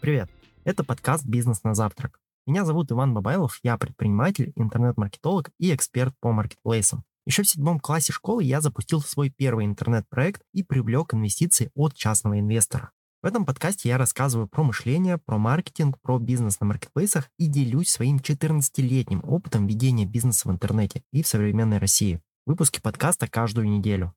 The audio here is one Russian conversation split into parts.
Привет! Это подкаст «Бизнес на завтрак». Меня зовут Иван Бабайлов, я предприниматель, интернет-маркетолог и эксперт по маркетплейсам. Еще в седьмом классе школы я запустил свой первый интернет-проект и привлек инвестиции от частного инвестора. В этом подкасте я рассказываю про мышление, про маркетинг, про бизнес на маркетплейсах и делюсь своим 14-летним опытом ведения бизнеса в интернете и в современной России. Выпуски подкаста каждую неделю.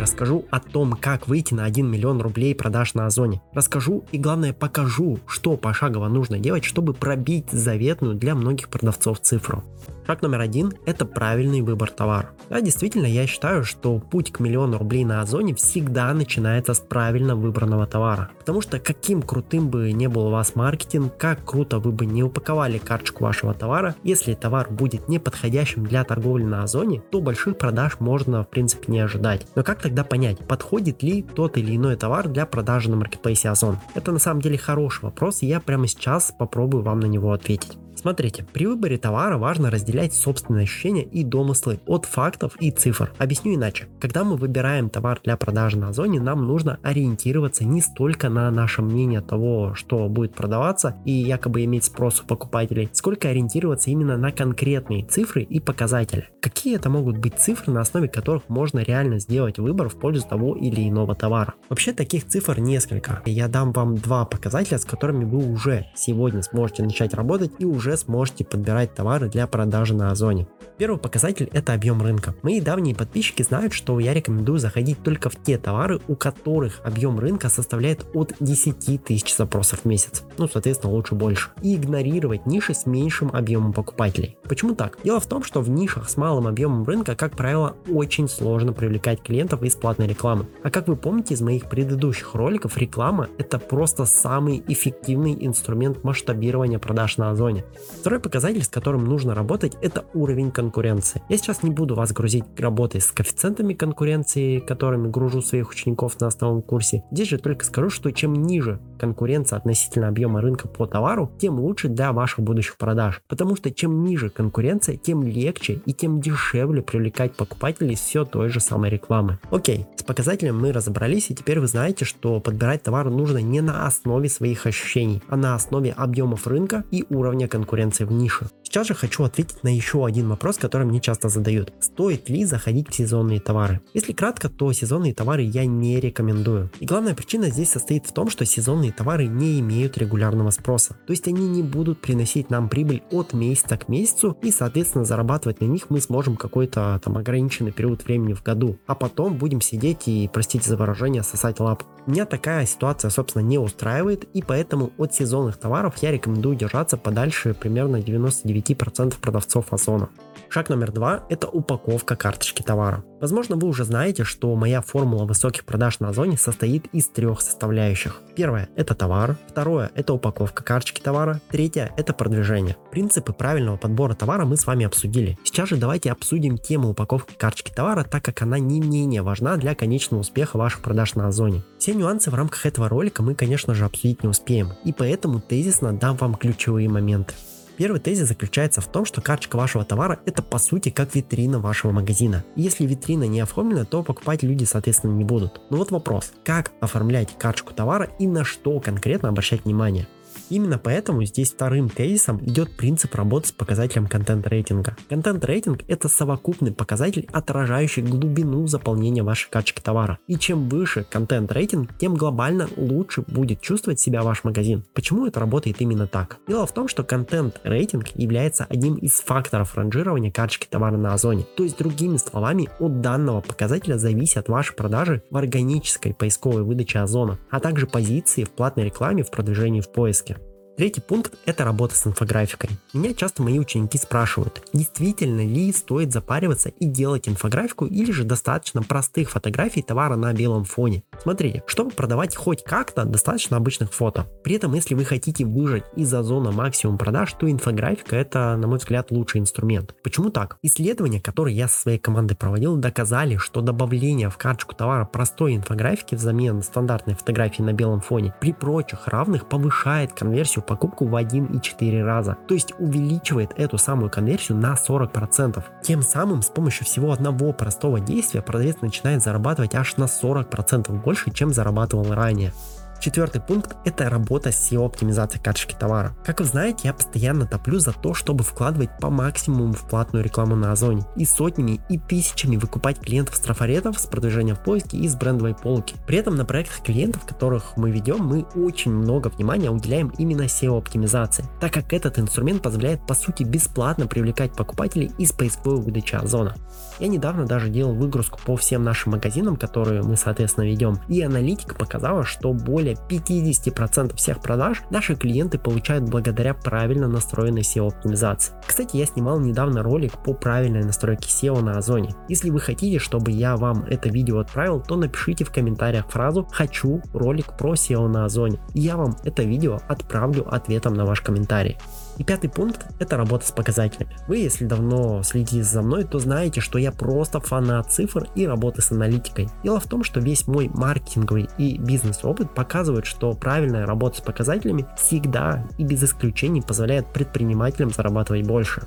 Расскажу о том, как выйти на 1 миллион рублей продаж на Озоне. Расскажу и главное покажу, что пошагово нужно делать, чтобы пробить заветную для многих продавцов цифру. Шаг номер один – это правильный выбор товара. Да, действительно, я считаю, что путь к миллиону рублей на Озоне всегда начинается с правильно выбранного товара. Потому что каким крутым бы не был у вас маркетинг, как круто вы бы не упаковали карточку вашего товара, если товар будет не подходящим для торговли на Озоне, то больших продаж можно в принципе не ожидать. Но как тогда понять, подходит ли тот или иной товар для продажи на маркетплейсе Озон? Это на самом деле хороший вопрос, и я прямо сейчас попробую вам на него ответить. Смотрите, при выборе товара важно разделять собственные ощущения и домыслы от фактов и цифр. Объясню иначе. Когда мы выбираем товар для продажи на Озоне, нам нужно ориентироваться не столько на наше мнение того, что будет продаваться и якобы иметь спрос у покупателей, сколько ориентироваться именно на конкретные цифры и показатели. Какие это могут быть цифры, на основе которых можно реально сделать выбор в пользу того или иного товара? Вообще таких цифр несколько. Я дам вам два показателя, с которыми вы уже сегодня сможете начать работать и уже уже сможете подбирать товары для продажи на Озоне. Первый показатель это объем рынка. Мои давние подписчики знают, что я рекомендую заходить только в те товары, у которых объем рынка составляет от 10 тысяч запросов в месяц. Ну, соответственно, лучше больше. И игнорировать ниши с меньшим объемом покупателей. Почему так? Дело в том, что в нишах с малым объемом рынка, как правило, очень сложно привлекать клиентов из платной рекламы. А как вы помните из моих предыдущих роликов, реклама это просто самый эффективный инструмент масштабирования продаж на Озоне. Второй показатель, с которым нужно работать, это уровень конкуренции конкуренции. Я сейчас не буду вас грузить работой с коэффициентами конкуренции, которыми гружу своих учеников на основном курсе. Здесь же только скажу, что чем ниже конкуренция относительно объема рынка по товару, тем лучше для ваших будущих продаж. Потому что чем ниже конкуренция, тем легче и тем дешевле привлекать покупателей все той же самой рекламы. Окей, с показателем мы разобрались, и теперь вы знаете, что подбирать товар нужно не на основе своих ощущений, а на основе объемов рынка и уровня конкуренции в нише. Сейчас же хочу ответить на еще один вопрос, который мне часто задают. Стоит ли заходить в сезонные товары? Если кратко, то сезонные товары я не рекомендую. И главная причина здесь состоит в том, что сезонные товары не имеют регулярного спроса. То есть они не будут приносить нам прибыль от месяца к месяцу и, соответственно, зарабатывать на них мы сможем какой-то там ограниченный период времени в году. А потом будем сидеть и, простите за выражение, сосать лап. Меня такая ситуация, собственно, не устраивает, и поэтому от сезонных товаров я рекомендую держаться подальше примерно 99% продавцов Озона. Шаг номер два – это упаковка карточки товара. Возможно, вы уже знаете, что моя формула высоких продаж на Озоне состоит из трех составляющих. Первое – это товар, второе – это упаковка карточки товара, третье – это продвижение. Принципы правильного подбора товара мы с вами обсудили. Сейчас же давайте обсудим тему упаковки карточки товара, так как она не менее важна для конечного успеха ваших продаж на Озоне. Все нюансы в рамках этого ролика мы, конечно же, обсудить не успеем, и поэтому тезисно дам вам ключевые моменты. Первый тезис заключается в том, что карточка вашего товара это по сути как витрина вашего магазина. Если витрина не оформлена, то покупать люди соответственно не будут. Но вот вопрос, как оформлять карточку товара и на что конкретно обращать внимание? Именно поэтому здесь вторым тезисом идет принцип работы с показателем контент-рейтинга. Контент-рейтинг – это совокупный показатель, отражающий глубину заполнения вашей карточки товара. И чем выше контент-рейтинг, тем глобально лучше будет чувствовать себя ваш магазин. Почему это работает именно так? Дело в том, что контент-рейтинг является одним из факторов ранжирования карточки товара на Озоне. То есть, другими словами, от данного показателя зависят ваши продажи в органической поисковой выдаче Озона, а также позиции в платной рекламе в продвижении в поиске. Третий пункт – это работа с инфографикой. Меня часто мои ученики спрашивают, действительно ли стоит запариваться и делать инфографику или же достаточно простых фотографий товара на белом фоне. Смотрите, чтобы продавать хоть как-то, достаточно обычных фото. При этом, если вы хотите выжать из озона максимум продаж, то инфографика – это, на мой взгляд, лучший инструмент. Почему так? Исследования, которые я со своей командой проводил, доказали, что добавление в карточку товара простой инфографики взамен стандартной фотографии на белом фоне при прочих равных повышает конверсию покупку в 1,4 раза. То есть увеличивает эту самую конверсию на 40%. Тем самым с помощью всего одного простого действия продавец начинает зарабатывать аж на 40% больше больше, чем зарабатывал ранее. Четвертый пункт – это работа с SEO-оптимизацией карточки товара. Как вы знаете, я постоянно топлю за то, чтобы вкладывать по максимуму в платную рекламу на Озоне и сотнями и тысячами выкупать клиентов с трафаретов, с продвижением в поиске и с брендовой полки. При этом на проектах клиентов, которых мы ведем, мы очень много внимания уделяем именно SEO-оптимизации, так как этот инструмент позволяет по сути бесплатно привлекать покупателей из поисковой выдачи Озона. Я недавно даже делал выгрузку по всем нашим магазинам, которые мы соответственно ведем, и аналитика показала, что более более 50% всех продаж наши клиенты получают благодаря правильно настроенной SEO оптимизации. Кстати, я снимал недавно ролик по правильной настройке SEO на Озоне. Если вы хотите, чтобы я вам это видео отправил, то напишите в комментариях фразу «Хочу ролик про SEO на Озоне». И я вам это видео отправлю ответом на ваш комментарий. И пятый пункт – это работа с показателями. Вы, если давно следите за мной, то знаете, что я просто фанат цифр и работы с аналитикой. Дело в том, что весь мой маркетинговый и бизнес-опыт показывает, что правильная работа с показателями всегда и без исключений позволяет предпринимателям зарабатывать больше.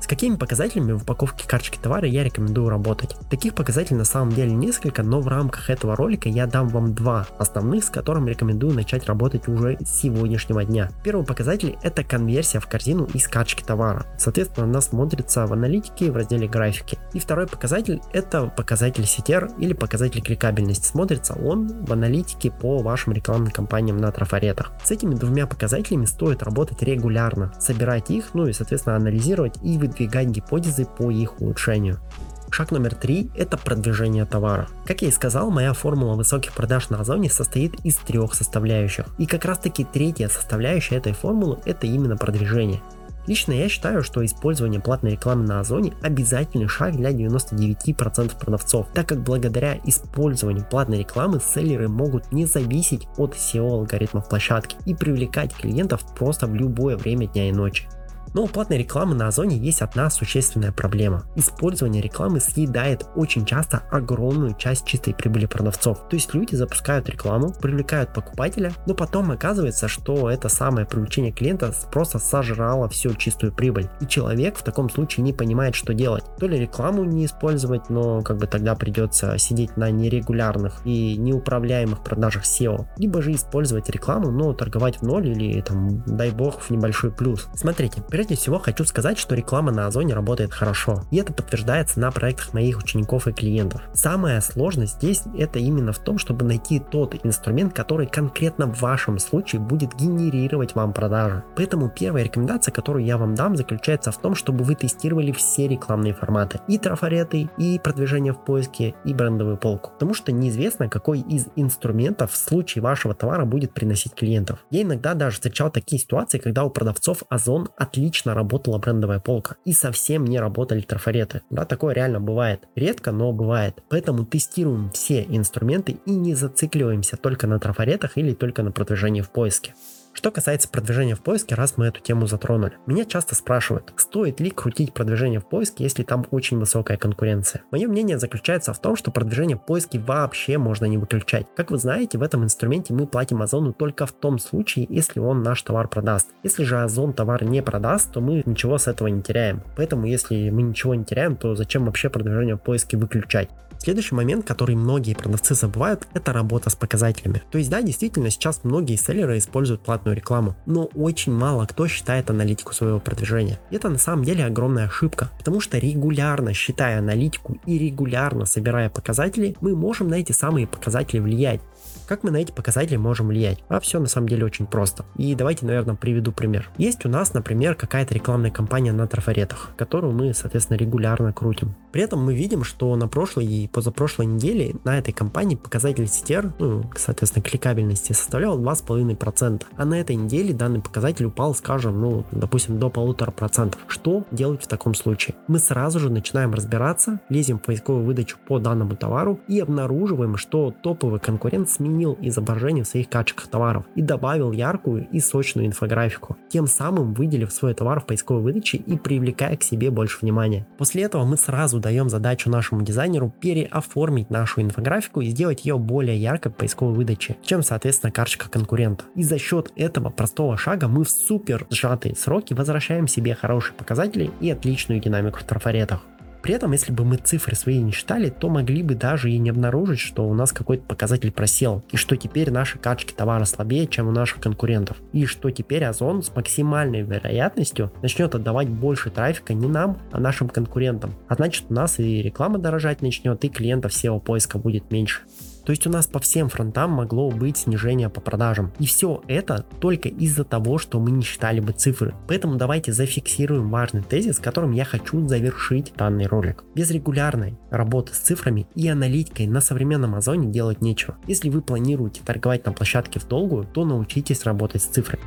С какими показателями в упаковке карточки товара я рекомендую работать? Таких показателей на самом деле несколько, но в рамках этого ролика я дам вам два основных, с которыми рекомендую начать работать уже с сегодняшнего дня. Первый показатель это конверсия в корзину из карточки товара. Соответственно, она смотрится в аналитике в разделе графики. И второй показатель это показатель CTR или показатель кликабельности. Смотрится он в аналитике по вашим рекламным кампаниям на трафаретах. С этими двумя показателями стоит работать регулярно, собирать их, ну и соответственно анализировать и выдвигать гипотезы по их улучшению. Шаг номер три – это продвижение товара. Как я и сказал, моя формула высоких продаж на Озоне состоит из трех составляющих. И как раз таки третья составляющая этой формулы – это именно продвижение. Лично я считаю, что использование платной рекламы на Озоне обязательный шаг для 99% продавцов, так как благодаря использованию платной рекламы селлеры могут не зависеть от SEO алгоритмов площадки и привлекать клиентов просто в любое время дня и ночи. Но у платной рекламы на Озоне есть одна существенная проблема. Использование рекламы съедает очень часто огромную часть чистой прибыли продавцов. То есть люди запускают рекламу, привлекают покупателя, но потом оказывается, что это самое привлечение клиента просто сожрало всю чистую прибыль. И человек в таком случае не понимает, что делать. То ли рекламу не использовать, но как бы тогда придется сидеть на нерегулярных и неуправляемых продажах SEO, либо же использовать рекламу, но торговать в ноль или там, дай бог, в небольшой плюс. Смотрите, Прежде всего хочу сказать, что реклама на Озоне работает хорошо, и это подтверждается на проектах моих учеников и клиентов. Самая сложность здесь это именно в том, чтобы найти тот инструмент, который конкретно в вашем случае будет генерировать вам продажи. Поэтому первая рекомендация, которую я вам дам, заключается в том, чтобы вы тестировали все рекламные форматы. И трафареты, и продвижение в поиске, и брендовую полку. Потому что неизвестно, какой из инструментов в случае вашего товара будет приносить клиентов. Я иногда даже встречал такие ситуации, когда у продавцов Озон отлично отлично работала брендовая полка и совсем не работали трафареты. Да, такое реально бывает. Редко, но бывает. Поэтому тестируем все инструменты и не зацикливаемся только на трафаретах или только на продвижении в поиске. Что касается продвижения в поиске, раз мы эту тему затронули. Меня часто спрашивают, стоит ли крутить продвижение в поиске, если там очень высокая конкуренция. Мое мнение заключается в том, что продвижение в поиске вообще можно не выключать. Как вы знаете, в этом инструменте мы платим Озону только в том случае, если он наш товар продаст. Если же Озон товар не продаст, то мы ничего с этого не теряем. Поэтому если мы ничего не теряем, то зачем вообще продвижение в поиске выключать? Следующий момент, который многие продавцы забывают, это работа с показателями. То есть да, действительно, сейчас многие селлеры используют платную рекламу, но очень мало кто считает аналитику своего продвижения. И это на самом деле огромная ошибка, потому что регулярно считая аналитику и регулярно собирая показатели, мы можем на эти самые показатели влиять. Как мы на эти показатели можем влиять? А все на самом деле очень просто. И давайте, наверное, приведу пример. Есть у нас, например, какая-то рекламная кампания на трафаретах, которую мы, соответственно, регулярно крутим. При этом мы видим, что на прошлой и позапрошлой неделе на этой компании показатель CTR, ну, соответственно, кликабельности составлял 2,5%. А на этой неделе данный показатель упал, скажем, ну, допустим, до полутора процентов. Что делать в таком случае? Мы сразу же начинаем разбираться, лезем в поисковую выдачу по данному товару и обнаруживаем, что топовый конкурент сменил изображение в своих качках товаров и добавил яркую и сочную инфографику, тем самым выделив свой товар в поисковой выдаче и привлекая к себе больше внимания. После этого мы сразу даем задачу нашему дизайнеру переоформить нашу инфографику и сделать ее более яркой в поисковой выдаче, чем соответственно карточка конкурента. И за счет этого простого шага мы в супер сжатые сроки возвращаем себе хорошие показатели и отличную динамику в трафаретах. При этом, если бы мы цифры свои не считали, то могли бы даже и не обнаружить, что у нас какой-то показатель просел, и что теперь наши качки товара слабее, чем у наших конкурентов, и что теперь Озон с максимальной вероятностью начнет отдавать больше трафика не нам, а нашим конкурентам. А значит у нас и реклама дорожать начнет, и клиентов SEO поиска будет меньше. То есть у нас по всем фронтам могло быть снижение по продажам. И все это только из-за того, что мы не считали бы цифры. Поэтому давайте зафиксируем важный тезис, которым я хочу завершить данный ролик. Без регулярной работы с цифрами и аналитикой на современном Озоне делать нечего. Если вы планируете торговать на площадке в долгую, то научитесь работать с цифрами.